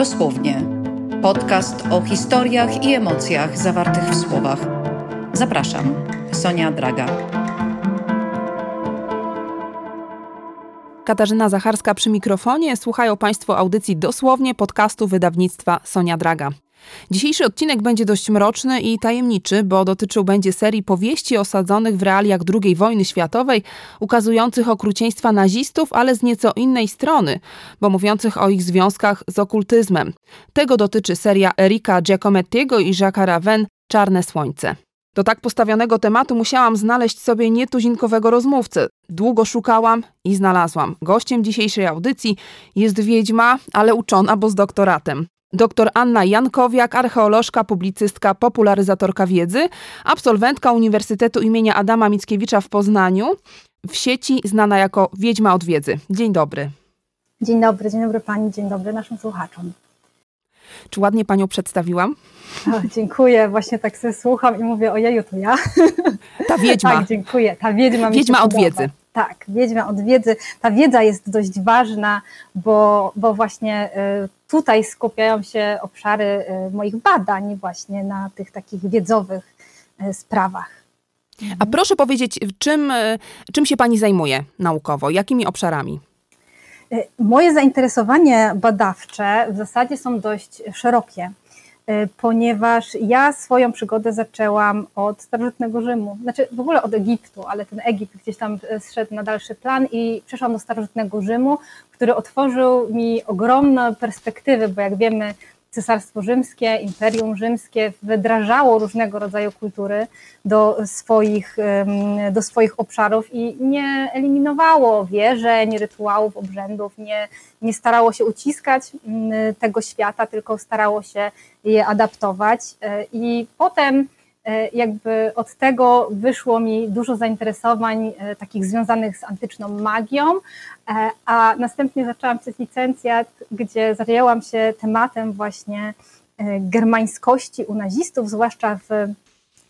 Dosłownie. Podcast o historiach i emocjach zawartych w słowach. Zapraszam, Sonia Draga. Katarzyna Zacharska przy mikrofonie. Słuchają Państwo audycji dosłownie podcastu wydawnictwa Sonia Draga. Dzisiejszy odcinek będzie dość mroczny i tajemniczy, bo dotyczył będzie serii powieści osadzonych w realiach II wojny światowej, ukazujących okrucieństwa nazistów, ale z nieco innej strony, bo mówiących o ich związkach z okultyzmem. Tego dotyczy seria Erika Giacomettiego i Jacques'a Raven Czarne Słońce. Do tak postawionego tematu musiałam znaleźć sobie nietuzinkowego rozmówcę. Długo szukałam i znalazłam. Gościem dzisiejszej audycji jest wiedźma, ale uczona, bo z doktoratem. Dr Anna Jankowiak, archeolożka, publicystka, popularyzatorka wiedzy, absolwentka Uniwersytetu imienia Adama Mickiewicza w Poznaniu, w sieci znana jako Wiedźma od Wiedzy. Dzień dobry. Dzień dobry, dzień dobry Pani, dzień dobry naszym słuchaczom. Czy ładnie Panią przedstawiłam? O, dziękuję, właśnie tak sobie słucham i mówię, ojeju, to ja. Ta wiedźma. tak, dziękuję, ta wiedźma Wiedźma od wiedzy. Tak, wiedźma od wiedzy. Ta wiedza jest dość ważna, bo, bo właśnie y, tutaj skupiają się obszary y, moich badań właśnie na tych takich wiedzowych y, sprawach. A proszę powiedzieć, czym, czym się Pani zajmuje naukowo? Jakimi obszarami? Moje zainteresowanie badawcze w zasadzie są dość szerokie. E, ponieważ ja swoją przygodę zaczęłam od starożytnego Rzymu, znaczy w ogóle od Egiptu, ale ten Egipt gdzieś tam e, zszedł na dalszy plan i przeszłam do starożytnego Rzymu, który otworzył mi ogromne perspektywy, bo jak wiemy, Cesarstwo Rzymskie, Imperium Rzymskie wdrażało różnego rodzaju kultury do swoich, do swoich obszarów i nie eliminowało wierzeń, rytuałów, obrzędów, nie, nie starało się uciskać mm, tego świata, tylko starało się je adaptować. E, I potem jakby od tego wyszło mi dużo zainteresowań e, takich związanych z antyczną magią, e, a następnie zaczęłam przez licencjat, gdzie zajęłam się tematem właśnie germańskości u nazistów, zwłaszcza w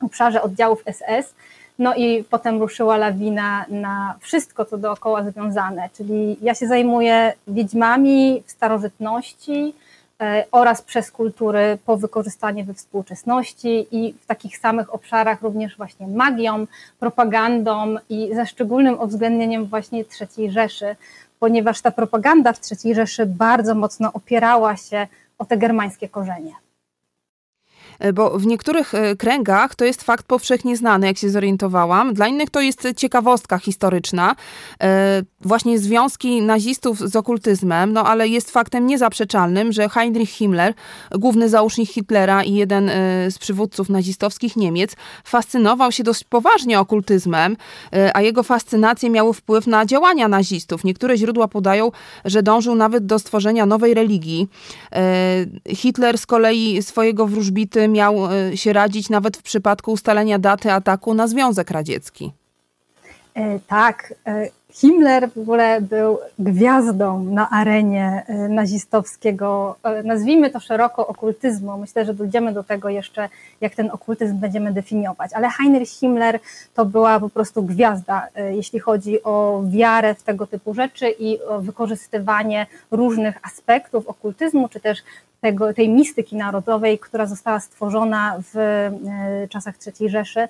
obszarze oddziałów SS. No i potem ruszyła lawina na wszystko, co dookoła związane, czyli ja się zajmuję wiedźmami w starożytności, E, oraz przez kultury po wykorzystanie we współczesności i w takich samych obszarach również właśnie magią, propagandą i ze szczególnym uwzględnieniem właśnie III Rzeszy, ponieważ ta propaganda w III Rzeszy bardzo mocno opierała się o te germańskie korzenie. E, bo w niektórych e, kręgach to jest fakt powszechnie znany, jak się zorientowałam. Dla innych to jest ciekawostka historyczna. E, właśnie związki nazistów z okultyzmem, no ale jest faktem niezaprzeczalnym, że Heinrich Himmler, główny załóżnik Hitlera i jeden z przywódców nazistowskich Niemiec, fascynował się dość poważnie okultyzmem, a jego fascynacje miały wpływ na działania nazistów. Niektóre źródła podają, że dążył nawet do stworzenia nowej religii. Hitler z kolei swojego wróżbity miał e, się radzić nawet w przypadku ustalenia daty ataku na Związek Radziecki. E, tak, e, Himmler w ogóle był gwiazdą na arenie nazistowskiego, nazwijmy to szeroko okultyzmu. Myślę, że dojdziemy do tego jeszcze, jak ten okultyzm będziemy definiować. Ale Heinrich Himmler to była po prostu gwiazda, jeśli chodzi o wiarę w tego typu rzeczy i o wykorzystywanie różnych aspektów okultyzmu, czy też tego, tej mistyki narodowej, która została stworzona w e, czasach III Rzeszy.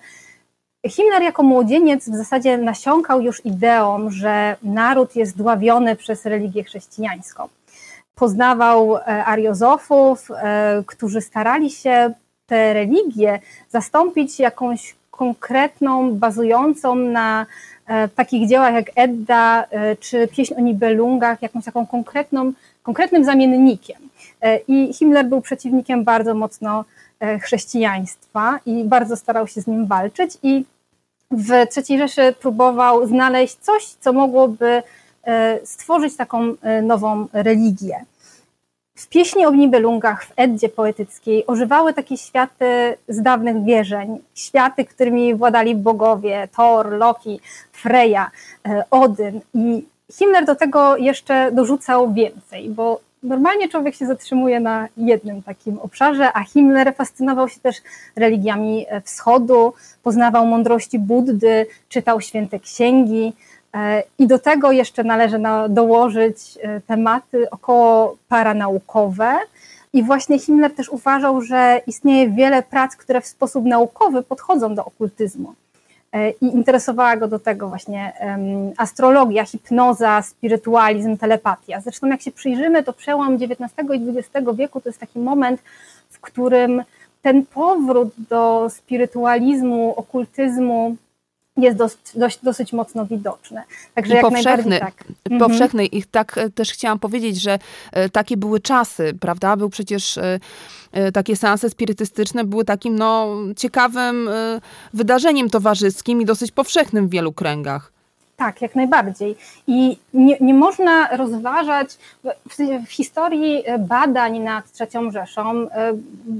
Himmler jako młodzieniec w zasadzie nasiąkał już ideą, że naród jest dławiony przez religię chrześcijańską. Poznawał e, ariozofów, e, którzy starali się tę religię zastąpić jakąś konkretną, bazującą na takich dziełach jak Edda czy pieśń o Nibelungach, jakąś taką konkretną, konkretnym zamiennikiem. E, I Himmler był przeciwnikiem bardzo mocno e, chrześcijaństwa i bardzo starał się z nim walczyć. I w III Rzeszy próbował znaleźć coś, co mogłoby e, stworzyć taką nową religię. W pieśni o Nibelungach, w Eddzie poetyckiej ożywały takie światy z dawnych wierzeń, światy, którymi władali bogowie, Thor, Loki, Freya, Odyn i Himmler do tego jeszcze dorzucał więcej, bo normalnie człowiek się zatrzymuje na jednym takim obszarze, a Himmler fascynował się też religiami wschodu, poznawał mądrości Buddy, czytał święte księgi I do tego jeszcze należy dołożyć tematy około paranaukowe. I właśnie Himmler też uważał, że istnieje wiele prac, które w sposób naukowy podchodzą do okultyzmu. E, i interesowała go do tego właśnie astrologia, hipnoza, spirytualizm, telepatia. Zresztą jak się przyjrzymy, to przełom XIX i XX wieku to jest taki moment, w którym ten powrót do spirytualizmu, okultyzmu jest dość, dosyć mocno widoczny. Także I jak powszechny, tak. Powszechny. I tak e, też chciałam powiedzieć, że e, takie były czasy, prawda? Był przecież E, takie seanse spirytystyczne były takim no, ciekawym wydarzeniem towarzyskim i dosyć powszechnym w wielu kręgach. Tak, jak najbardziej. I nie, nie można rozważać, w, w, historii badań nad III Rzeszą e,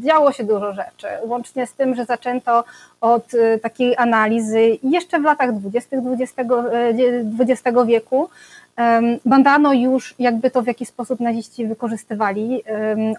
działo się dużo rzeczy, łącznie z tym, że zaczęto od takiej analizy jeszcze w latach 20. XX wieku, Badano już, jakby to w jaki sposób naziści wykorzystywali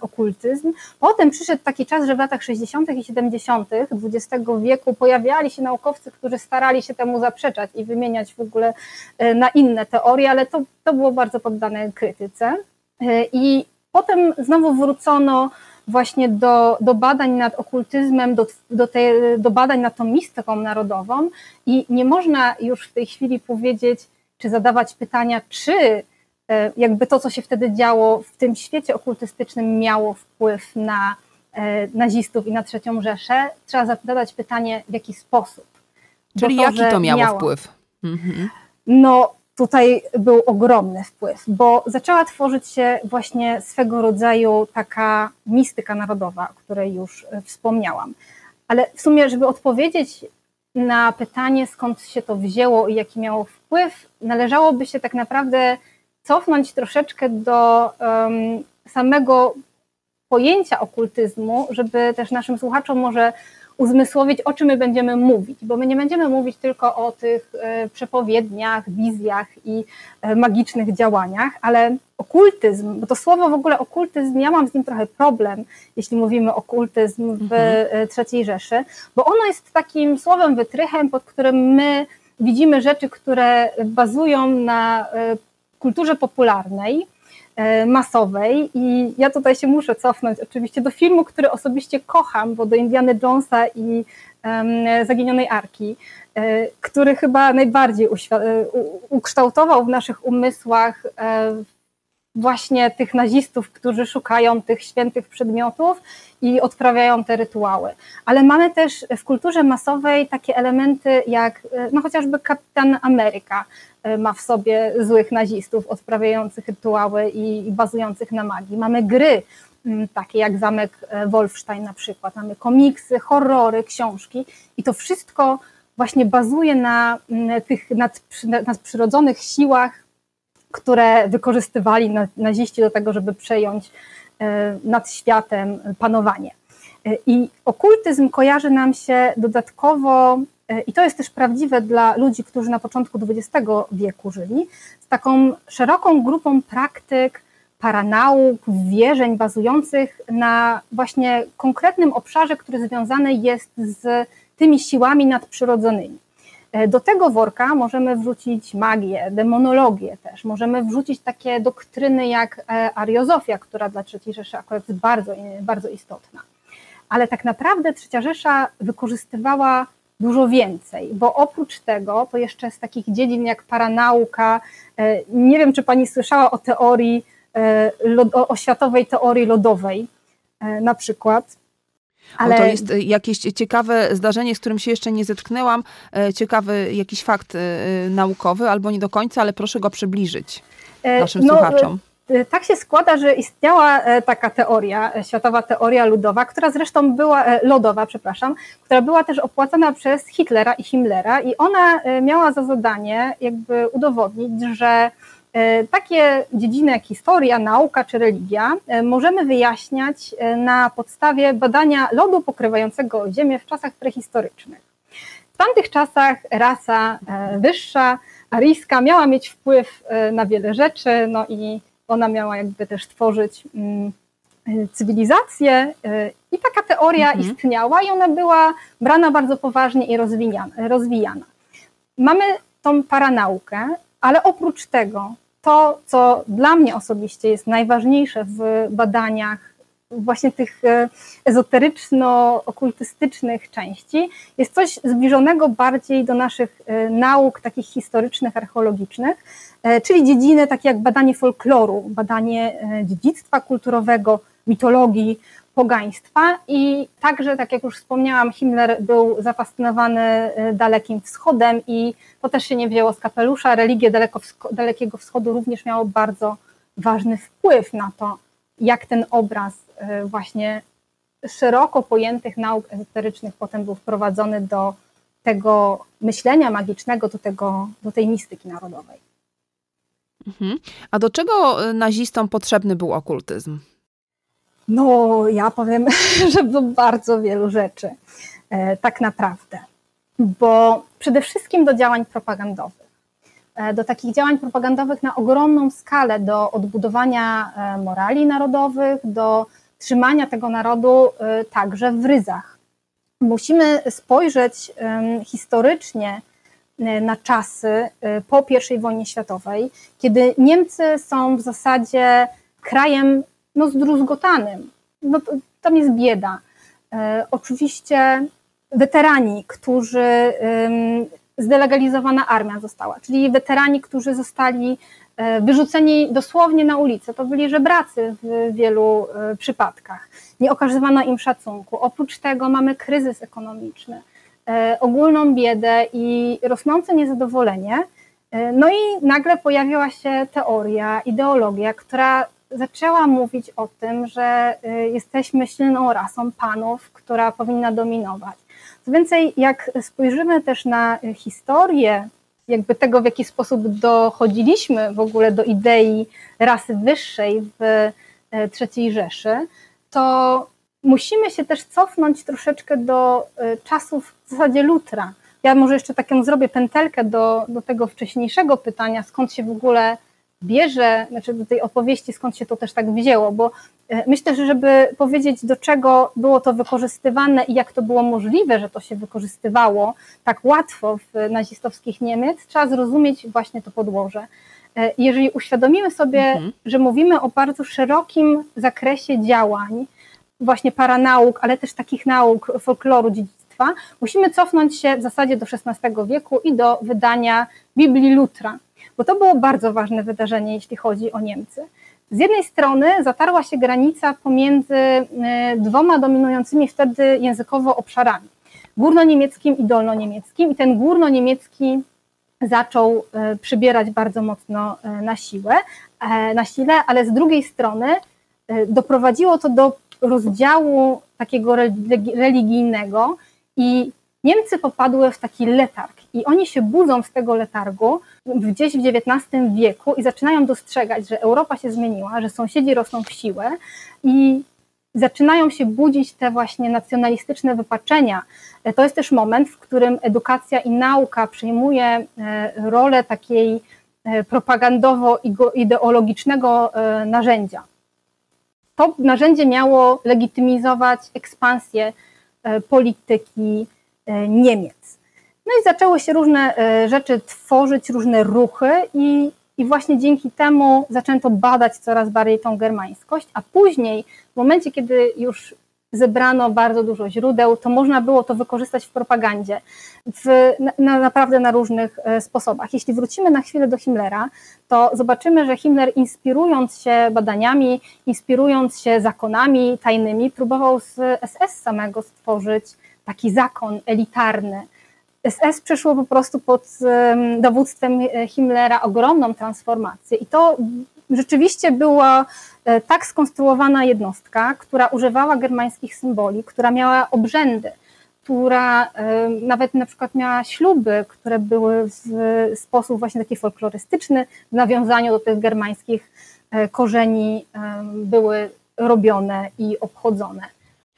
okultyzm. Potem przyszedł taki czas, że w latach 60. i 70. XX wieku pojawiali się naukowcy, którzy starali się temu zaprzeczać i wymieniać w ogóle e, na inne teorie, ale to, to było bardzo poddane krytyce. E, I potem znowu wrócono właśnie do, do badań nad okultyzmem, do, do, te, do badań nad tą mistyką narodową i nie można już w tej chwili powiedzieć, czy zadawać pytania, czy e, jakby to, co się wtedy działo w tym świecie okultystycznym, miało wpływ na e, nazistów i na trzecią Rzeszę, trzeba zadać pytanie, w jaki sposób. Czyli to, jaki to miało, miało wpływ? Mhm. No, tutaj był ogromny wpływ, bo zaczęła tworzyć się właśnie swego rodzaju taka mistyka narodowa, o której już e, wspomniałam. Ale w sumie, żeby odpowiedzieć na pytanie, skąd się to wzięło i jaki miało wpływ, należałoby się tak naprawdę cofnąć troszeczkę do um, samego pojęcia okultyzmu, żeby też naszym słuchaczom może uzmysłowić, o czym my będziemy mówić, bo my nie będziemy mówić tylko o tych e, przepowiedniach, wizjach i e, magicznych działaniach, ale okultyzm, bo to słowo w ogóle okultyzm, ja mam z nim trochę problem, jeśli mówimy okultyzm w mhm. E, III Rzeszy, bo ono jest takim słowem wytrychem, pod którym my widzimy rzeczy, które bazują na kulturze popularnej, E, masowej i ja tutaj się muszę cofnąć oczywiście do filmu, który osobiście kocham, bo do Indiana Jonesa i Zaginionej Arki, e, który chyba najbardziej e, ukształtował w naszych umysłach właśnie tych nazistów, którzy szukają tych świętych przedmiotów i odprawiają te rytuały. Ale mamy też w kulturze masowej takie elementy jak no chociażby Kapitan Ameryka, E, ma w sobie złych nazistów odprawiających rytuały i, i bazujących na magii. Mamy gry, mm, takie jak Zamek e, Wolfstein na przykład, mamy komiksy, horrory, książki i to wszystko właśnie bazuje na mm, tych nadprzyrodzonych siłach, które wykorzystywali naziści do tego, żeby przejąć e, nad światem panowanie. I okultyzm kojarzy nam się dodatkowo E, i to jest też prawdziwe dla ludzi, którzy na początku XX wieku żyli, z taką szeroką grupą praktyk, paranauk, wierzeń bazujących na właśnie konkretnym obszarze, który związany jest z tymi siłami nadprzyrodzonymi. E, do tego worka możemy wrzucić magię, demonologię też, możemy wrzucić takie doktryny jak e, ariozofia, która dla III Rzeszy akurat jest bardzo, bardzo istotna. Ale tak naprawdę Trzecia Rzesza wykorzystywała dużo więcej, bo oprócz tego, to jeszcze z takich dziedzin jak paranauka, e, nie wiem, czy Pani słyszała o teorii, o światowej teorii lodowej na przykład. Ale... to jest jakieś ciekawe zdarzenie, z którym się jeszcze nie zetknęłam, ciekawy jakiś fakt naukowy, albo nie do końca, ale proszę go przybliżyć naszym no, słuchaczom. Y, tak się składa, że istniała e, taka teoria, e, światowa teoria ludowa, która zresztą była, e, lodowa, przepraszam, która była też opłacana przez Hitlera i Himmlera i ona miała za zadanie jakby udowodnić, że takie dziedziny jak historia, nauka czy religia możemy wyjaśniać na podstawie badania lodu pokrywającego Ziemię w czasach prehistorycznych. W tamtych czasach rasa wyższa, aryjska, miała mieć wpływ na wiele rzeczy, no i ona miała jakby też tworzyć mm, cywilizację i taka teoria mhm. istniała i ona była brana bardzo poważnie i rozwijana. Mamy tą paranaukę Ale oprócz tego, to, co dla mnie osobiście jest najważniejsze w badaniach właśnie tych e, ezoteryczno-okultystycznych części, jest coś zbliżonego bardziej do naszych e, nauk takich historycznych, archeologicznych, e, czyli dziedziny takie jak badanie folkloru, badanie dziedzictwa kulturowego, mitologii, pogaństwa i także, tak jak już wspomniałam, Himmler był zafascynowany Dalekim Wschodem i to też się nie wzięło z kapelusza. Religie Dalekiego Wschodu również miało bardzo ważny wpływ na to, jak ten obraz e, właśnie szeroko pojętych nauk ezoterycznych potem był wprowadzony do tego myślenia magicznego, do, tego, do tej mistyki narodowej. Mhm. A do czego e, nazistom potrzebny był okultyzm? No, ja powiem, że do bardzo wielu rzeczy, e, tak naprawdę. Bo przede wszystkim do działań propagandowych. E, do takich działań propagandowych na ogromną skalę, do odbudowania e, morali narodowych, do trzymania tego narodu także w ryzach. Musimy spojrzeć historycznie na czasy po I wojnie światowej, kiedy Niemcy są w zasadzie krajem no, zdruzgotanym. No, tam jest bieda. Oczywiście weterani, którzy zdelegalizowana armia została, czyli weterani, którzy zostali e, wyrzuceni dosłownie na ulicę. To byli żebracy w wielu e, przypadkach. Nie okazywano im szacunku. Oprócz tego mamy kryzys ekonomiczny, e, ogólną biedę i rosnące niezadowolenie. No i nagle pojawiła się teoria, ideologia, która zaczęła mówić o tym, że jesteśmy silną rasą panów, która powinna dominować. Co więcej, jak spojrzymy też na historię, jakby tego, w jaki sposób dochodziliśmy w ogóle do idei rasy wyższej w e, III Rzeszy, to musimy się też cofnąć troszeczkę do e, czasów w zasadzie Lutra. Ja może jeszcze taką zrobię pętelkę do, do tego wcześniejszego pytania, skąd się w ogóle bierze, znaczy do tej opowieści, skąd się to też tak wzięło, bo e, myślę, że żeby powiedzieć, do czego było to wykorzystywane i jak to było możliwe, że to się wykorzystywało tak łatwo w nazistowskich Niemiec, trzeba zrozumieć właśnie to podłoże. E, jeżeli uświadomimy sobie, mhm. że mówimy o bardzo szerokim zakresie działań, właśnie paranauk, ale też takich nauk folkloru, dziedzictwa, musimy cofnąć się w zasadzie do XVI wieku i do wydania Biblii Lutra bo to było bardzo ważne wydarzenie, jeśli chodzi o Niemcy. Z jednej strony zatarła się granica pomiędzy e, dwoma dominującymi wtedy językowo obszarami, górnoniemieckim i dolnoniemieckim, i ten górnoniemiecki zaczął e, przybierać bardzo mocno e, na siłę, na sile, ale z drugiej strony doprowadziło to do rozdziału takiego religijnego i Niemcy popadły w taki letarg i oni się budzą z tego letargu gdzieś w XIX wieku i zaczynają dostrzegać, że Europa się zmieniła, że sąsiedzi rosną w siłę i zaczynają się budzić te właśnie nacjonalistyczne wypaczenia. To jest też moment, w którym edukacja i nauka przyjmuje e, rolę takiej e, propagandowo-ideologicznego e, narzędzia. To narzędzie miało legitymizować ekspansję polityki Niemiec. No i zaczęły się różne e, rzeczy tworzyć, różne ruchy i, i właśnie dzięki temu zaczęto badać coraz bardziej tą germańskość, a później w momencie, kiedy już zebrano bardzo dużo źródeł, to można było to wykorzystać w propagandzie w, na, naprawdę na różnych e, sposobach. Jeśli wrócimy na chwilę do Himmlera, to zobaczymy, że Himmler inspirując się badaniami, inspirując się zakonami tajnymi, próbował z SS samego stworzyć taki zakon elitarny, SS przeszło po prostu pod dowództwem e, Himmlera ogromną transformację i to rzeczywiście była e, tak skonstruowana jednostka, która używała germańskich symboli, która miała obrzędy, która nawet na przykład miała śluby, które były w sposób właśnie taki folklorystyczny, w nawiązaniu do tych germańskich e, korzeni były robione i obchodzone.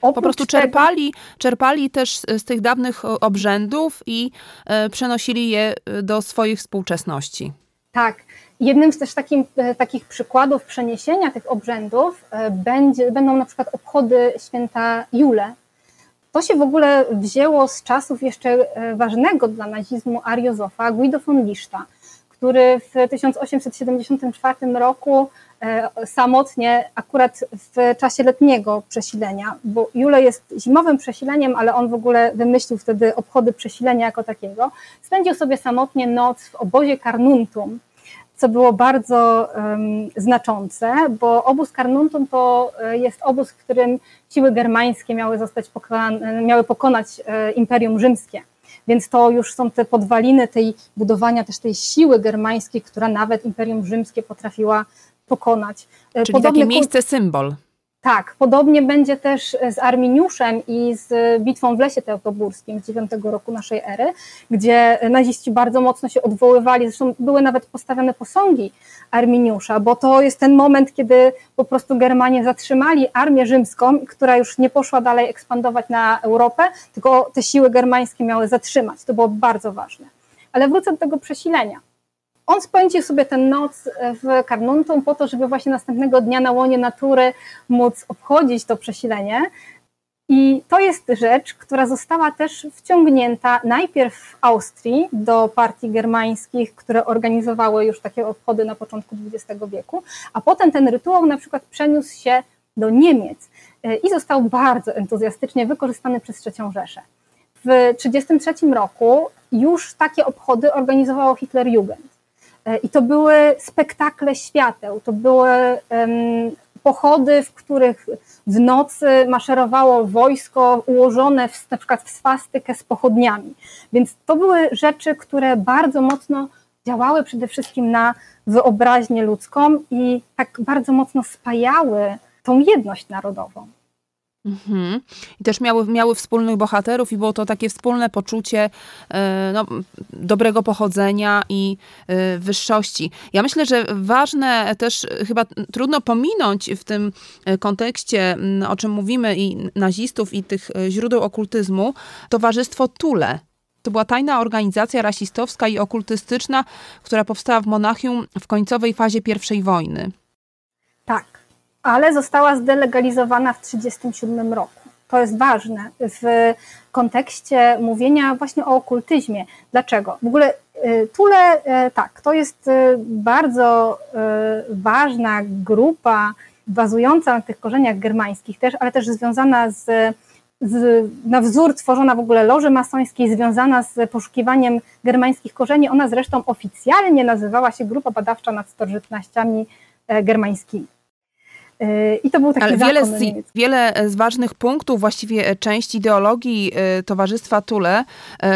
Oprócz po prostu czerpali, tego... czerpali też z tych dawnych obrzędów i e, przenosili je e, do swojej współczesności. Tak. Jednym z też takim, e, takich przykładów przeniesienia tych obrzędów będzie, będą na przykład obchody święta Jule. To się w ogóle wzięło z czasów jeszcze ważnego dla nazizmu Ariozofa, Guido von Liszta, który w 1874 roku samotnie, akurat w czasie letniego przesilenia, bo Jule jest zimowym przesileniem, ale on w ogóle wymyślił wtedy obchody przesilenia jako takiego, spędził sobie samotnie noc w obozie Carnuntum, co było bardzo um, znaczące, bo obóz Carnuntum to e, jest obóz, w którym siły germańskie miały zostać pokonane, miały pokonać e, Imperium Rzymskie. Więc to już są te podwaliny tej budowania też tej siły germańskiej, która nawet Imperium Rzymskie potrafiła pokonać. E, Czyli Podobnie takie miejsce symbol. Tak, podobnie będzie też z Arminiuszem i z bitwą w Lesie Teotoburskim z IX roku naszej ery, gdzie naziści bardzo mocno się odwoływali, zresztą były nawet postawione posągi Arminiusza, bo to jest ten moment, kiedy po prostu Germanie zatrzymali armię rzymską, która już nie poszła dalej ekspandować na Europę, tylko te siły germańskie miały zatrzymać. To było bardzo ważne. Ale wrócę do tego przesilenia on spędził sobie tę noc w Carnuntum po to, żeby właśnie następnego dnia na łonie natury móc obchodzić to przesilenie. I to jest rzecz, która została też wciągnięta najpierw w Austrii do partii germańskich, które organizowały już takie obchody na początku XX wieku, a potem ten rytuał na przykład przeniósł się do Niemiec i został bardzo entuzjastycznie wykorzystany przez III Rzeszę. W 1933 roku już takie obchody organizowało Hitlerjugend. E, I to były spektakle świateł, to były pochody, w których w nocy maszerowało wojsko ułożone w, na przykład w swastykę z pochodniami. Więc to były rzeczy, które bardzo mocno działały przede wszystkim na wyobraźnię ludzką i tak bardzo mocno spajały tą jedność narodową. Mhm. I też miały, miały wspólnych bohaterów i było to takie wspólne poczucie e, no, dobrego pochodzenia i e, wyższości. Ja myślę, że ważne też chyba trudno pominąć w tym kontekście, o czym mówimy i nazistów i tych e, źródeł okultyzmu, towarzystwo Tule. To była tajna organizacja rasistowska i okultystyczna, która powstała w Monachium w końcowej fazie I wojny. Tak ale została zdelegalizowana w 1937 roku. To jest ważne w kontekście mówienia właśnie o okultyzmie. Dlaczego? W ogóle y, Tule, y, tak, to jest y, bardzo ważna grupa bazująca na tych korzeniach germańskich też, ale też związana z, z, na wzór tworzona w ogóle loży masońskiej, związana z poszukiwaniem germańskich korzeni. Ona zresztą oficjalnie nazywała się Grupa Badawcza nad Starożytnościami e, Germańskimi. I to był taki Ale wiele z, wiele z ważnych punktów, właściwie część ideologii y, Towarzystwa Tule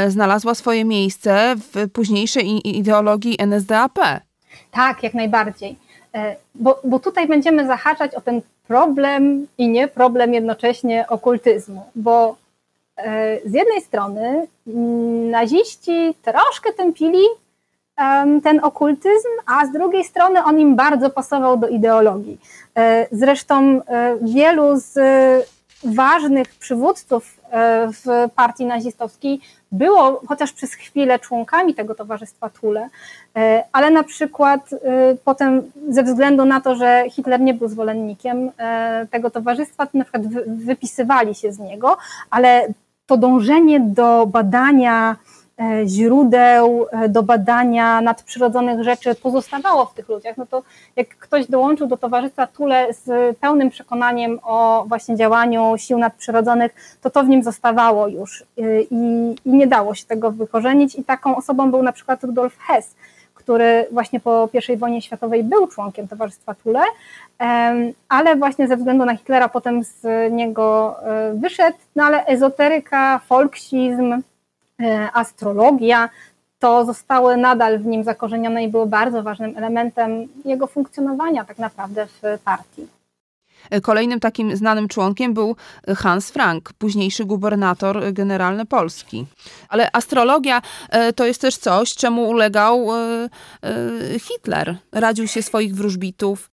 znalazła swoje miejsce w późniejszej ideologii NSDAP. Tak, jak najbardziej. E, bo, bo tutaj będziemy zahaczać o ten problem i nie problem jednocześnie okultyzmu, bo e, z jednej strony mm, naziści troszkę tępili ten okultyzm, a z drugiej strony on im bardzo pasował do ideologii. E, zresztą e, wielu z ważnych przywódców e, w partii nazistowskiej było chociaż przez chwilę członkami tego towarzystwa Tule, ale na przykład potem ze względu na to, że Hitler nie był zwolennikiem tego towarzystwa, to na przykład wypisywali się z niego, ale to dążenie do badania E, źródeł e, do badania nadprzyrodzonych rzeczy pozostawało w tych ludziach, no to jak ktoś dołączył do Towarzystwa Tule z pełnym przekonaniem o właśnie działaniu sił nadprzyrodzonych, to to w nim zostawało już e, i, i nie dało się tego wykorzenić. I taką osobą był na przykład Rudolf Hess, który właśnie po I wojnie światowej był członkiem Towarzystwa Tule, ale właśnie ze względu na Hitlera potem z niego wyszedł, no ale ezoteryka, folksizm, E, astrologia, to zostały nadal w nim zakorzenione i były bardzo ważnym elementem jego funkcjonowania tak naprawdę w partii. Kolejnym takim znanym członkiem był Hans Frank, późniejszy gubernator generalny Polski. Ale astrologia e, to jest też coś, czemu ulegał e, Hitler. Radził się swoich wróżbitów.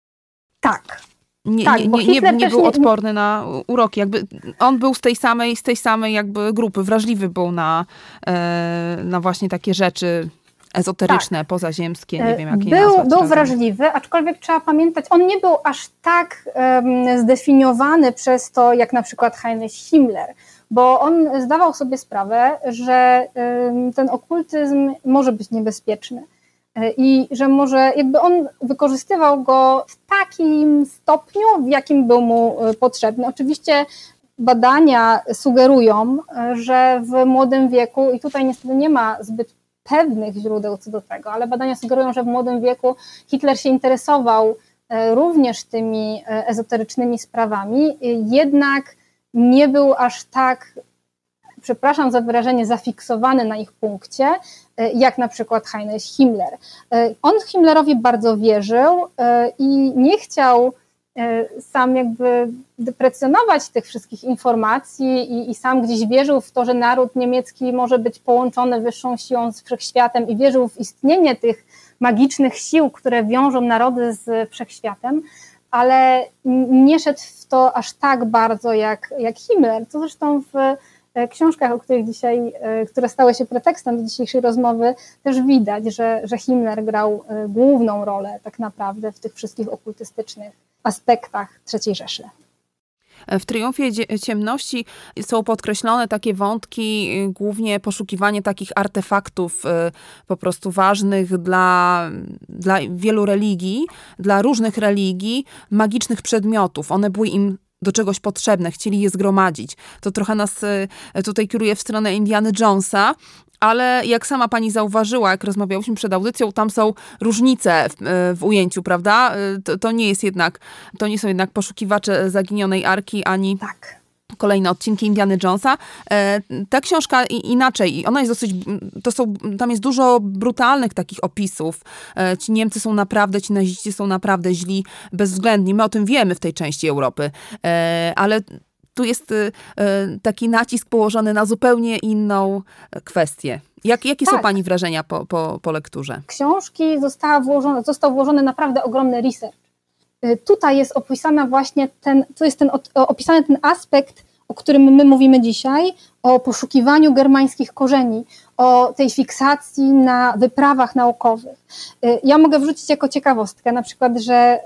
Tak, nie, tak, nie, nie, nie, nie był odporny na uroki. Jakby on był z tej samej, z tej samej jakby grupy, wrażliwy był na, e, na właśnie takie rzeczy ezoteryczne, tak. pozaziemskie, nie wiem jakie Był, był wrażliwy, aczkolwiek trzeba pamiętać, on nie był aż tak um, zdefiniowany przez to, jak na przykład Heinrich Himmler, bo on zdawał sobie sprawę, że um, ten okultyzm może być niebezpieczny i że może jakby on wykorzystywał go w takim stopniu, w jakim był mu potrzebny. Oczywiście badania sugerują, że w młodym wieku, i tutaj niestety nie ma zbyt pewnych źródeł co do tego, ale badania sugerują, że w młodym wieku Hitler się interesował e, również tymi e, ezoterycznymi sprawami, jednak nie był aż tak, przepraszam za wyrażenie, zafiksowany na ich punkcie, e, jak na przykład Heinrich Himmler. On Himmlerowi bardzo wierzył i nie chciał E, sam jakby deprecjonować tych wszystkich informacji i, i, sam gdzieś wierzył w to, że naród niemiecki może być połączony wyższą siłą z wszechświatem i wierzył w istnienie tych magicznych sił, które wiążą narody z wszechświatem, ale nie szedł w to aż tak bardzo jak, jak Himmler, co zresztą w e, książkach, o których dzisiaj, e, które stały się pretekstem do dzisiejszej rozmowy, też widać, że, że Himmler grał główną rolę tak naprawdę w tych wszystkich okultystycznych aspektach III Rzeszy. W Triumfie Ciemności są podkreślone takie wątki, głównie poszukiwanie takich artefaktów po prostu ważnych dla, dla wielu religii, dla różnych religii, magicznych przedmiotów. One były im do czegoś potrzebne, chcieli je zgromadzić. To trochę nas y, tutaj kieruje w stronę Indiana Jonesa, ale jak sama pani zauważyła, jak rozmawiałyśmy przed audycją, tam są różnice w, e, w ujęciu, prawda? E, to, to, nie jest jednak, to nie są jednak poszukiwacze zaginionej arki, ani... Tak kolejne odcinki Indiana Jonesa. E, ta książka inaczej, ona jest dosyć, to są, tam jest dużo brutalnych takich opisów. Ci Niemcy są naprawdę, ci naziści są naprawdę źli, bezwzględni. My o tym wiemy w tej części Europy, ale tu jest taki nacisk położony na zupełnie inną kwestię. Jak, jakie tak. są Pani wrażenia po, po, po lekturze? Książki została włożone, został włożony naprawdę ogromny research. Y, tutaj jest opisana właśnie ten, tu jest ten, opisany ten aspekt, o którym my mówimy dzisiaj, o poszukiwaniu germańskich korzeni, o tej fiksacji na wyprawach naukowych. Y, ja mogę wrzucić jako ciekawostkę, na przykład, że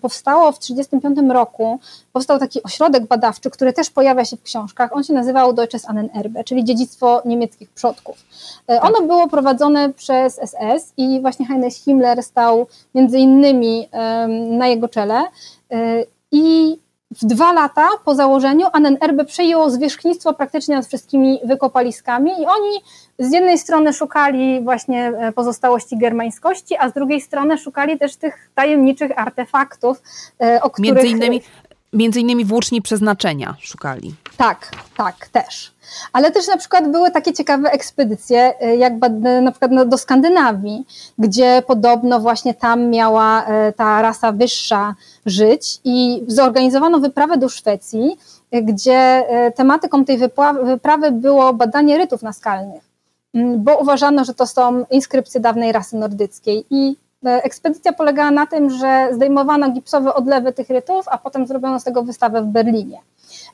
powstało w 1935 roku, powstał taki ośrodek badawczy, który też pojawia się w książkach, on się nazywał Deutsches Annenerbe, czyli dziedzictwo niemieckich przodków. Y, tak. Ono było prowadzone przez SS i właśnie Heinrich Himmler stał między innymi na jego czele y, i w dwa lata po założeniu ANNRB przejęło zwierzchnictwo praktycznie nad wszystkimi wykopaliskami i oni z jednej strony szukali właśnie e, pozostałości germańskości, a z drugiej strony szukali też tych tajemniczych artefaktów, e, o których... Między innymi, między innymi włóczni przeznaczenia szukali. Tak, tak, też. Ale też na przykład były takie ciekawe ekspedycje, y, jak na przykład no, do Skandynawii, gdzie podobno właśnie tam miała y, ta rasa wyższa żyć i zorganizowano wyprawę do Szwecji, y, gdzie tematyką tej wyprawy było badanie rytów naskalnych, mm, bo uważano, że to są inskrypcje dawnej rasy nordyckiej i Ekspedycja polegała na tym, że zdejmowano gipsowe odlewy tych rytów, a potem zrobiono z tego wystawę w Berlinie.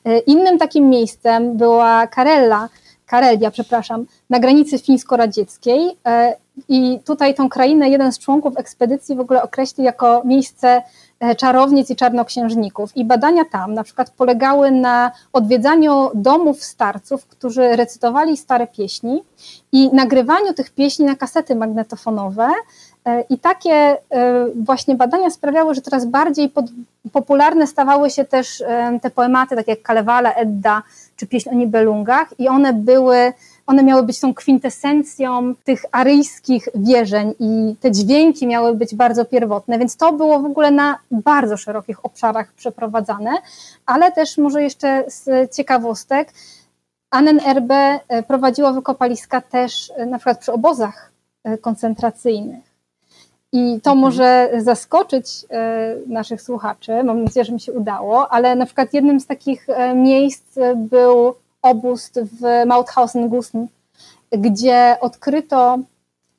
E, innym takim miejscem była Karella, Karelia, przepraszam, na granicy fińsko-radzieckiej e, i tutaj tą krainę jeden z członków ekspedycji w ogóle określił jako miejsce e, czarownic i czarnoksiężników. I badania tam na przykład polegały na odwiedzaniu domów starców, którzy recytowali stare pieśni i nagrywaniu tych pieśni na kasety magnetofonowe, E, I takie e, właśnie badania sprawiały, że coraz bardziej pod, popularne stawały się też e, te poematy, takie jak Kalevala, Edda czy pieśń o Nibelungach i one były, one miały być tą kwintesencją tych aryjskich wierzeń i te dźwięki miały być bardzo pierwotne, więc to było w ogóle na bardzo szerokich obszarach przeprowadzane, ale też może jeszcze z ciekawostek, ANNRB prowadziło wykopaliska też na przykład przy obozach koncentracyjnych. I to mhm. może zaskoczyć e, naszych słuchaczy. Mam nadzieję, że mi się udało, ale na przykład jednym z takich e, miejsc był obóz w Mauthausen-Gusen, gdzie odkryto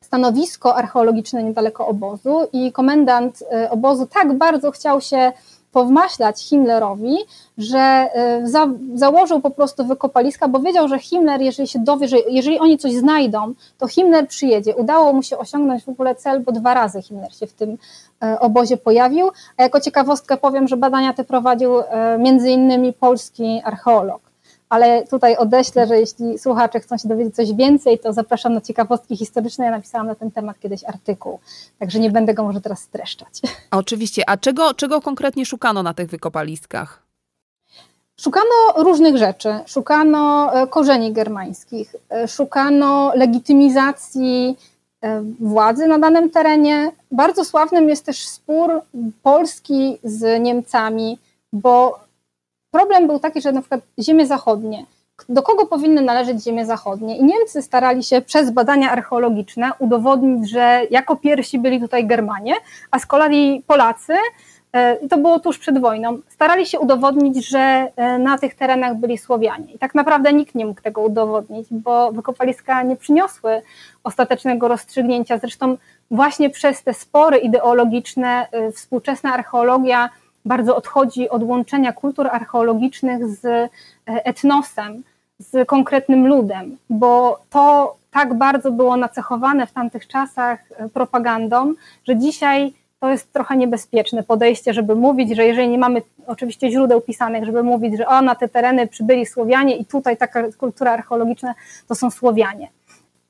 stanowisko archeologiczne niedaleko obozu i komendant e, obozu tak bardzo chciał się powmaślać Himmlerowi, że e, za, założył po prostu wykopaliska, bo wiedział, że Himmler, jeżeli się dowie, że jeżeli oni coś znajdą, to Himmler przyjedzie. Udało mu się osiągnąć w ogóle cel, bo dwa razy Himmler się w tym e, obozie pojawił. A jako ciekawostkę powiem, że badania te prowadził e, między innymi polski archeolog. Ale tutaj odeślę, że jeśli słuchacze chcą się dowiedzieć coś więcej, to zapraszam na ciekawostki historyczne. Ja napisałam na ten temat kiedyś artykuł, także nie będę go może teraz streszczać. Oczywiście. A czego, czego konkretnie szukano na tych wykopaliskach? Szukano różnych rzeczy. Szukano e, korzeni germańskich, e, szukano legitymizacji e, władzy na danym terenie. Bardzo sławnym jest też spór Polski z Niemcami, bo problem był taki, że na przykład ziemie zachodnie, do kogo powinny należeć ziemie zachodnie? I Niemcy starali się przez badania archeologiczne udowodnić, że jako pierwsi byli tutaj Germanie, a z kolei Polacy E, to było tuż przed wojną, starali się udowodnić, że e, na tych terenach byli Słowianie. I tak naprawdę nikt nie mógł tego udowodnić, bo wykopaliska nie przyniosły ostatecznego rozstrzygnięcia. Zresztą właśnie przez te spory ideologiczne e, współczesna archeologia bardzo odchodzi od łączenia kultur archeologicznych z etnosem, z konkretnym ludem, bo to tak bardzo było nacechowane w tamtych czasach propagandą, że dzisiaj to jest trochę niebezpieczne podejście, żeby mówić, że jeżeli nie mamy oczywiście źródeł pisanych, żeby mówić, że o, na te tereny przybyli Słowianie i tutaj taka kultura archeologiczna to są Słowianie.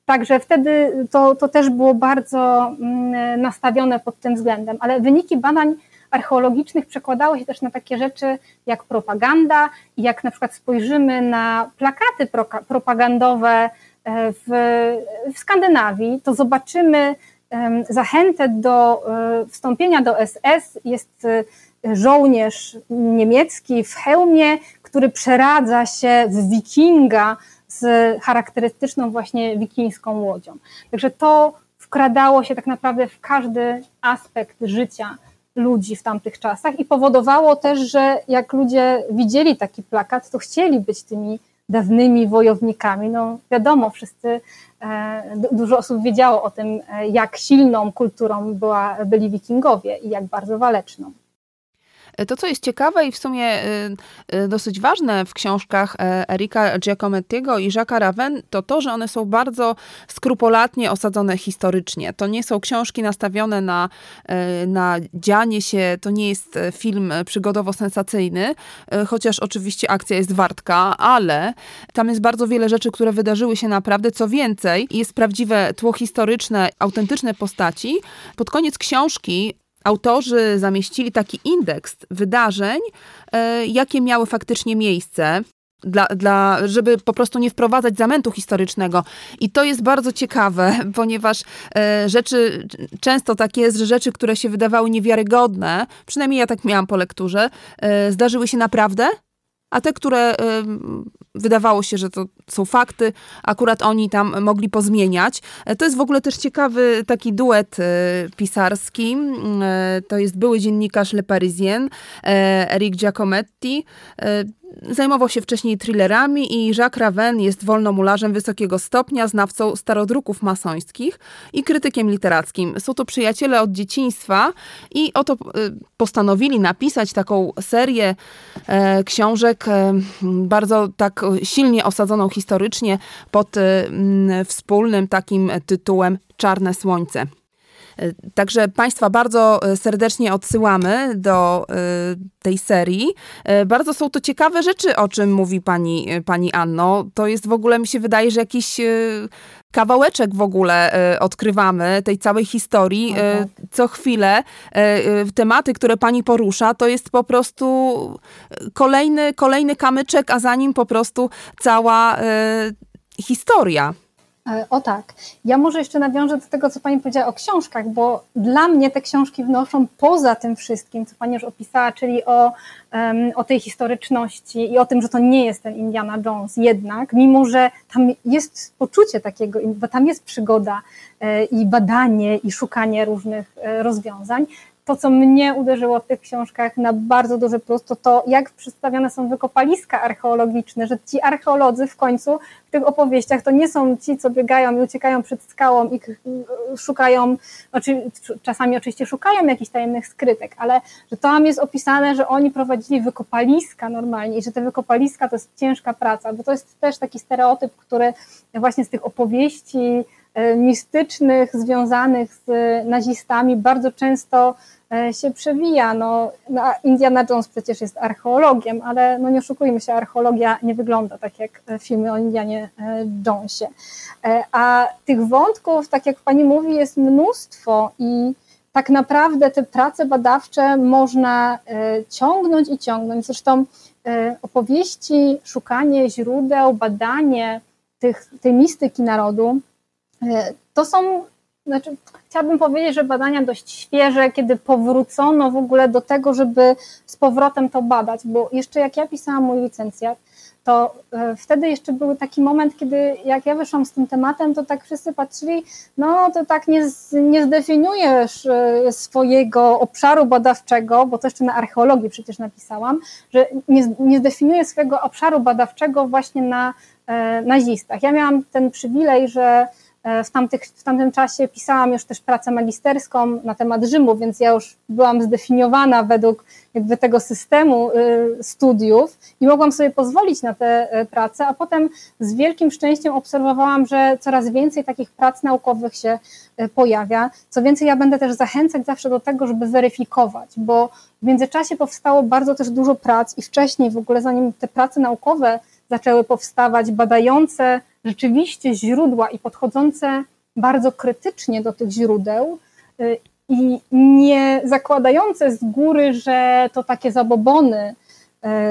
Także wtedy to, to też było bardzo mm, nastawione pod tym względem, ale wyniki badań archeologicznych przekładały się też na takie rzeczy jak propaganda jak na przykład spojrzymy na plakaty propagandowe e, w, w Skandynawii, to zobaczymy zachętę do e, wstąpienia do SS jest e, żołnierz niemiecki w hełmie, który przeradza się w wikinga z charakterystyczną właśnie wikińską łodzią. Także to wkradało się tak naprawdę w każdy aspekt życia ludzi w tamtych czasach i powodowało też, że jak ludzie widzieli taki plakat, to chcieli być tymi dawnymi wojownikami. No wiadomo, wszyscy E, dużo osób wiedziało o tym, e, jak silną kulturą była, byli wikingowie i jak bardzo waleczną. To, co jest ciekawe i w sumie dosyć ważne w książkach e, Erika Giacomettiego i Jacques'a Raven, to to, że one są bardzo skrupulatnie osadzone historycznie. To nie są książki nastawione na, na dzianie się, to nie jest film przygodowo-sensacyjny, chociaż oczywiście akcja jest wartka, ale tam jest bardzo wiele rzeczy, które wydarzyły się naprawdę. Co więcej, jest prawdziwe tło historyczne, autentyczne postaci. Pod koniec książki autorzy zamieścili taki indeks wydarzeń, e, jakie miały faktycznie miejsce. Dla, dla, żeby po prostu nie wprowadzać zamętu historycznego. I to jest bardzo ciekawe, ponieważ e, rzeczy, często tak jest, że rzeczy, które się wydawały niewiarygodne, przynajmniej ja tak miałam po lekturze, e, zdarzyły się naprawdę, a te, które wydawało się, że to są fakty, akurat oni tam mogli pozmieniać. E, to jest w ogóle też ciekawy taki duet e, pisarski. E, to jest były dziennikarz Le Parisien, Eric Giacometti, Zajmował się wcześniej thrillerami i Jacques Raven jest wolnomularzem wysokiego stopnia, znawcą starodruków masońskich i krytykiem literackim. Są to przyjaciele od dzieciństwa i oto postanowili napisać taką serię książek bardzo tak silnie osadzoną historycznie pod wspólnym takim tytułem Czarne Słońce. E, także Państwa bardzo e, serdecznie odsyłamy do e, tej serii. Bardzo są to ciekawe rzeczy, o czym mówi pani, pani Anno. To jest w ogóle, mi się wydaje, że jakiś kawałeczek w ogóle odkrywamy tej całej historii. Mhm. Co chwilę tematy, które pani porusza, to jest po prostu kolejny, kolejny kamyczek, a za nim po prostu cała historia. E, o tak. Ja może jeszcze nawiążę do tego, co Pani powiedziała o książkach, bo dla mnie te książki wnoszą poza tym wszystkim, co Pani już opisała, czyli o, um, o tej historyczności i o tym, że to nie jest ten Indiana Jones jednak, mimo że tam jest poczucie takiego, bo tam jest przygoda e, i badanie i szukanie różnych e, rozwiązań, to, co mnie uderzyło w tych książkach na bardzo duży plus, to to, jak przedstawione są wykopaliska archeologiczne, że ci archeolodzy w końcu w tych opowieściach to nie są ci, co biegają i uciekają przed skałą i szukają, czasami oczywiście szukają jakichś tajemnych skrytek, ale że tam jest opisane, że oni prowadzili wykopaliska normalnie i że te wykopaliska to jest ciężka praca, bo to jest też taki stereotyp, który właśnie z tych opowieści mistycznych związanych z nazistami bardzo często się przewija. No, no Indiana Jones przecież jest archeologiem, ale no nie oszukujmy się, archeologia nie wygląda tak jak filmy o Indianie Jonesie. A tych wątków, tak jak pani mówi, jest mnóstwo i tak naprawdę te prace badawcze można e, ciągnąć i ciągnąć. Zresztą e, opowieści, szukanie źródeł, badanie tych, tej mistyki narodu, e, to są, znaczy, chciałabym powiedzieć, że badania dość świeże, kiedy powrócono w ogóle do tego, żeby z powrotem to badać, bo jeszcze jak ja pisałam mój licencjat, to e, wtedy jeszcze był taki moment, kiedy jak ja wyszłam z tym tematem, to tak wszyscy patrzyli, no to tak nie, nie zdefiniujesz e, swojego obszaru badawczego, bo to jeszcze na archeologii przecież napisałam, że nie, nie zdefiniujesz swojego obszaru badawczego właśnie na e, nazistach. Ja miałam ten przywilej, że w, tamtych, w tamtym czasie pisałam już też pracę magisterską na temat Rzymu, więc ja już byłam zdefiniowana według jakby tego systemu y, studiów i mogłam sobie pozwolić na te y, prace, a potem z wielkim szczęściem obserwowałam, że coraz więcej takich prac naukowych się y, pojawia. Co więcej, ja będę też zachęcać zawsze do tego, żeby weryfikować, bo w międzyczasie powstało bardzo też dużo prac i wcześniej w ogóle zanim te prace naukowe zaczęły powstawać, badające rzeczywiście źródła i podchodzące bardzo krytycznie do tych źródeł y, i nie zakładające z góry, że to takie zabobony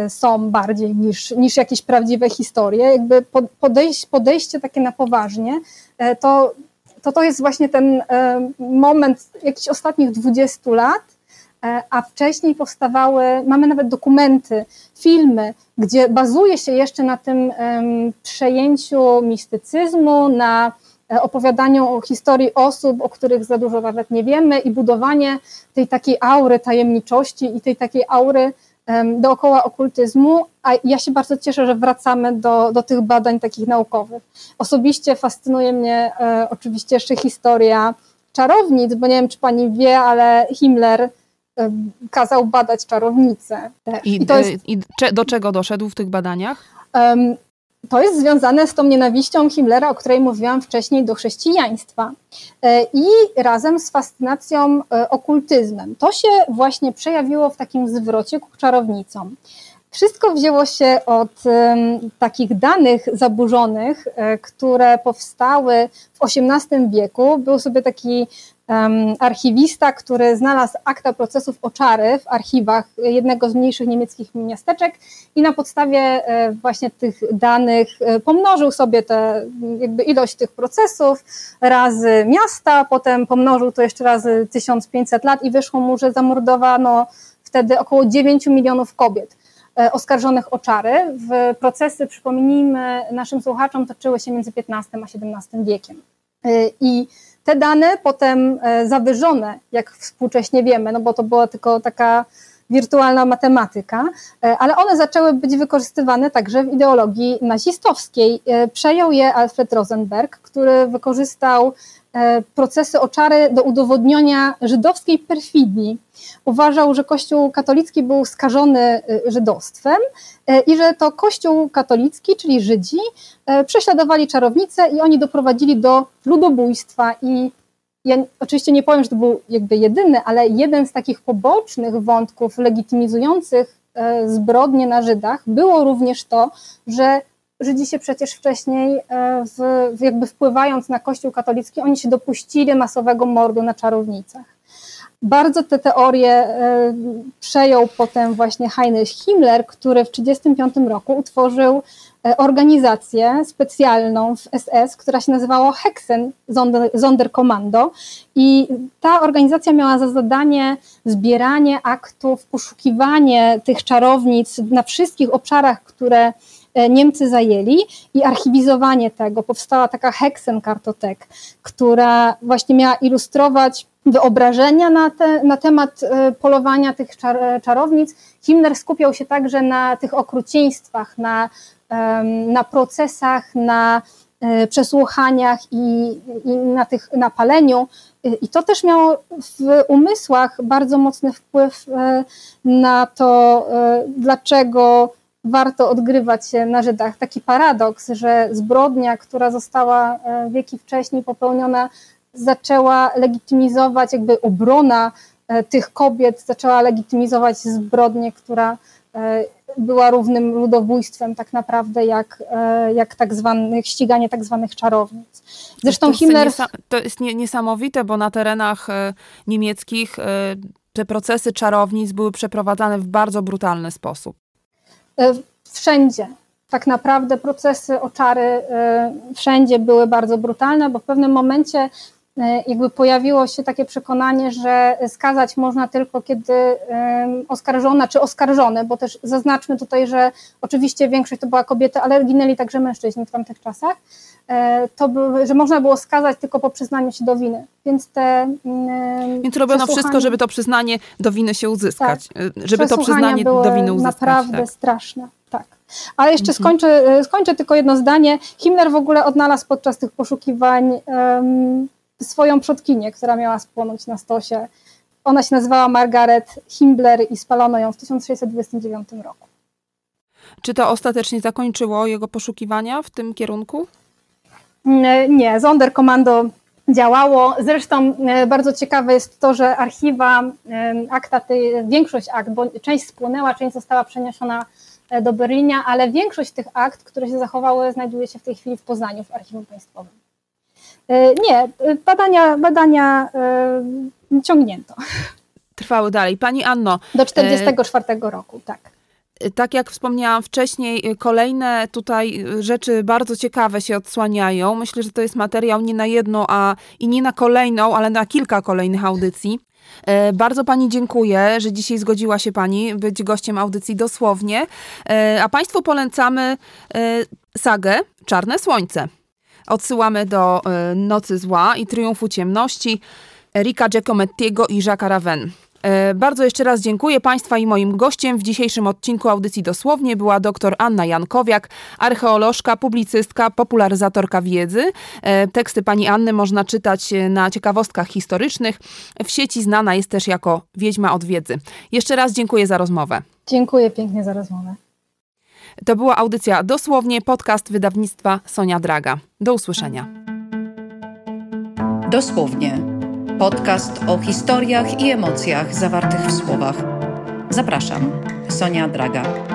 y, są bardziej niż, niż jakieś prawdziwe historie, jakby podejście, podejście takie na poważnie, y, to, to to jest właśnie ten moment jakichś ostatnich 20 lat, a wcześniej powstawały, mamy nawet dokumenty, filmy, gdzie bazuje się jeszcze na tym przejęciu mistycyzmu, na e, opowiadaniu o historii osób, o których za dużo nawet nie wiemy i budowanie tej takiej aury tajemniczości i tej takiej aury dookoła okultyzmu, a ja się bardzo cieszę, że wracamy do, do tych badań takich naukowych. Osobiście fascynuje mnie e, oczywiście jeszcze historia czarownic, bo nie wiem, czy pani wie, ale Himmler kazał badać czarownicę. I, I, to jest, I do czego doszedł w tych badaniach? To jest związane z tą nienawiścią Himmlera, o której mówiłam wcześniej, do chrześcijaństwa e, i razem z fascynacją e, okultyzmem. To się właśnie przejawiło w takim zwrocie ku czarownicom. Wszystko wzięło się od um, takich danych zaburzonych, e, które powstały w XVIII wieku. Był sobie taki archiwista, który znalazł akta procesów oczary w archiwach jednego z mniejszych niemieckich miasteczek i na podstawie e, właśnie tych danych e, pomnożył sobie ilość tych procesów razy miasta, potem pomnożył to jeszcze razy 1500 lat i wyszło mu, że zamordowano wtedy około 9 milionów kobiet e, oskarżonych o czary. W procesy, przypomnijmy naszym słuchaczom, toczyły się między XV a XVII wiekiem. I te dane potem e, zawyżone, jak współcześnie wiemy, no bo to była tylko taka wirtualna matematyka, e, ale one zaczęły być wykorzystywane także w ideologii nazistowskiej. E, przejął je Alfred Rosenberg, który wykorzystał procesy oczary do udowodnienia żydowskiej perfidii. Uważał, że Kościół katolicki był skażony e, żydostwem e, i że to Kościół katolicki, czyli Żydzi, prześladowali czarownice i oni doprowadzili do ludobójstwa. I ja oczywiście nie powiem, że to był jakby jedyny, ale jeden z takich pobocznych wątków legitymizujących zbrodnie na Żydach było również to, że Żydzi się przecież wcześniej, e, w, jakby wpływając na Kościół katolicki, oni się dopuścili masowego mordu na czarownicach. Bardzo te teorie e, przejął potem właśnie Heinrich Himmler, który w 1935 roku utworzył organizację specjalną w SS, która się nazywała Hexen Sonderkommando i ta organizacja miała za zadanie zbieranie aktów, poszukiwanie tych czarownic na wszystkich obszarach, które E, Niemcy zajęli i archiwizowanie tego. Powstała taka Hexenkartotek, która właśnie miała ilustrować wyobrażenia na, te, na temat e, polowania tych czar, czarownic. Himmler skupiał się także na tych okrucieństwach, na, na procesach, na e, przesłuchaniach i, i na, tych, na paleniu. I to też miało w umysłach bardzo mocny wpływ na to, dlaczego warto odgrywać na Żydach. Taki paradoks, że zbrodnia, która została wieki wcześniej popełniona, zaczęła legitymizować, jakby obrona tych kobiet zaczęła legitymizować zbrodnię, która była równym ludobójstwem tak naprawdę jak, e, jak tak zwane, ściganie tak zwanych czarownic. Zresztą to Himmler... Niesa, to jest niesamowite, bo na terenach e, niemieckich e, te procesy czarownic były przeprowadzane w bardzo brutalny sposób. Wszędzie. Tak naprawdę procesy o czary wszędzie były bardzo brutalne, bo w pewnym momencie jakby pojawiło się takie przekonanie, że skazać można tylko kiedy oskarżona czy oskarżony, bo też zaznaczmy tutaj, że oczywiście większość to była kobieta, ale ginęli także mężczyźni w tamtych czasach, e, to że można było skazać tylko po przyznaniu się do winy. Więc te Więc robiono wszystko, żeby to przyznanie do winy się uzyskać, tak. E, żeby to przyznanie do winy uzyskać. naprawdę tak. straszne, tak. Ale jeszcze mhm. skończę, skończę tylko jedno zdanie. Himmler w ogóle odnalazł podczas tych poszukiwań um, swoją przodkinię, która miała spłonąć na stosie. Ona się nazywała Margaret Himbler i spalono ją w 1629 roku. Czy to ostatecznie zakończyło jego poszukiwania w tym kierunku? Nie, Sonderkommando działało. Zresztą e, bardzo ciekawe jest to, że archiwa, e, akta, większość akt, bo część spłynęła, część została przeniesiona e, do Berlinia, ale większość tych akt, które się zachowały, znajduje się w tej chwili w Poznaniu, w Archiwum Państwowym. E, nie, badania, badania e, ciągnięto. Trwały dalej. Pani Anno. Do 44 e, roku, tak. Tak jak wspomniałam wcześniej, kolejne tutaj rzeczy bardzo ciekawe się odsłaniają. Myślę, że to jest materiał nie na jedną, a i nie na kolejną, ale na kilka kolejnych audycji. Bardzo Pani dziękuję, że dzisiaj zgodziła się Pani być gościem audycji dosłownie. A Państwu polecamy sagę Czarne Słońce. Odsyłamy do e, Nocy Zła i Triumfu Ciemności Erika Giacomettiego i Jacques'a Raven. E, bardzo jeszcze raz dziękuję Państwa i moim gościem w dzisiejszym odcinku audycji dosłownie była dr Anna Jankowiak, archeolożka, publicystka, popularyzatorka wiedzy. E, teksty pani Anny można czytać na ciekawostkach historycznych. W sieci znana jest też jako Wiedźma od wiedzy. Jeszcze raz dziękuję za rozmowę. Dziękuję pięknie za rozmowę. To była audycja dosłownie podcast wydawnictwa Sonia Draga. Do usłyszenia. Dosłownie. Podcast o historiach i emocjach zawartych w słowach. Zapraszam, Sonia Draga.